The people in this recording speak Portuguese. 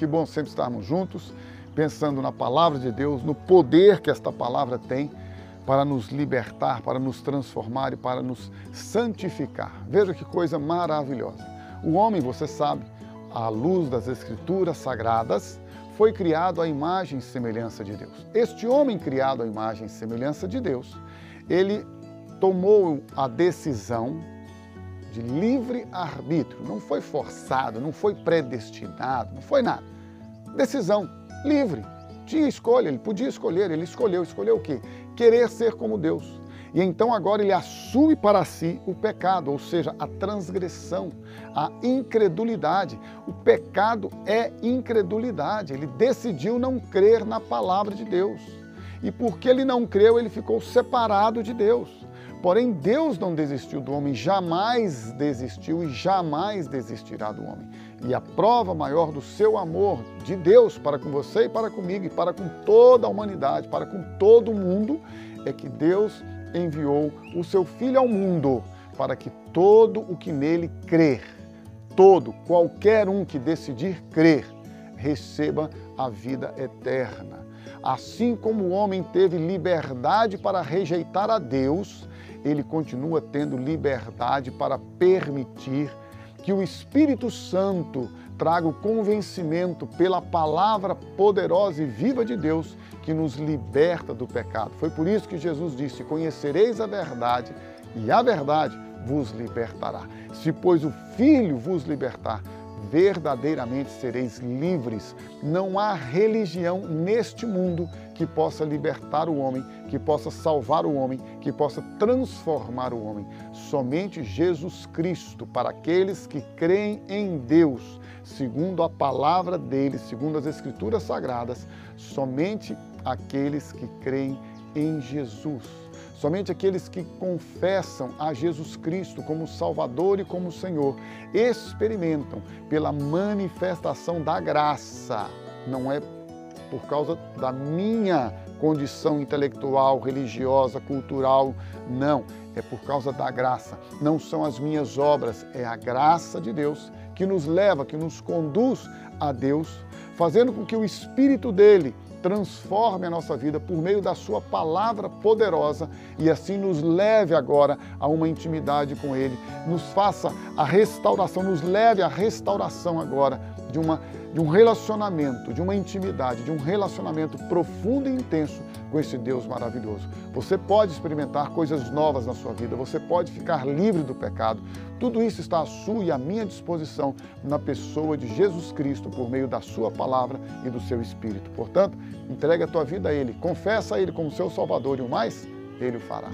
Que bom sempre estarmos juntos, pensando na palavra de Deus, no poder que esta palavra tem para nos libertar, para nos transformar e para nos santificar. Veja que coisa maravilhosa. O homem, você sabe, à luz das Escrituras sagradas, foi criado à imagem e semelhança de Deus. Este homem criado à imagem e semelhança de Deus, ele tomou a decisão de livre arbítrio, não foi forçado, não foi predestinado, não foi nada. Decisão livre, tinha escolha, ele podia escolher, ele escolheu, escolheu o quê? Querer ser como Deus. E então agora ele assume para si o pecado, ou seja, a transgressão, a incredulidade. O pecado é incredulidade. Ele decidiu não crer na palavra de Deus. E porque ele não creu, ele ficou separado de Deus. Porém, Deus não desistiu do homem, jamais desistiu e jamais desistirá do homem. E a prova maior do seu amor de Deus para com você e para comigo e para com toda a humanidade, para com todo o mundo, é que Deus enviou o seu Filho ao mundo para que todo o que nele crer, todo, qualquer um que decidir crer, receba a vida eterna. Assim como o homem teve liberdade para rejeitar a Deus, ele continua tendo liberdade para permitir que o Espírito Santo traga o convencimento pela palavra poderosa e viva de Deus que nos liberta do pecado. Foi por isso que Jesus disse: Conhecereis a verdade, e a verdade vos libertará. Se, pois, o Filho vos libertar, verdadeiramente sereis livres. Não há religião neste mundo que possa libertar o homem, que possa salvar o homem, que possa transformar o homem. Somente Jesus Cristo, para aqueles que creem em Deus, segundo a palavra dele, segundo as Escrituras Sagradas, somente aqueles que creem em Jesus. Somente aqueles que confessam a Jesus Cristo como Salvador e como Senhor experimentam pela manifestação da graça. Não é por causa da minha condição intelectual, religiosa, cultural, não. É por causa da graça. Não são as minhas obras, é a graça de Deus que nos leva, que nos conduz a Deus, fazendo com que o Espírito dele transforme a nossa vida por meio da Sua palavra poderosa e assim nos leve agora a uma intimidade com Ele, nos faça a restauração, nos leve à restauração agora de, uma, de um relacionamento, de uma intimidade, de um relacionamento profundo e intenso com esse Deus maravilhoso. Você pode experimentar coisas novas na sua vida, você pode ficar livre do pecado. Tudo isso está à sua e à minha disposição na pessoa de Jesus Cristo por meio da sua palavra e do seu Espírito. Portanto, entregue a tua vida a Ele, confessa a Ele como seu Salvador e o mais, Ele o fará.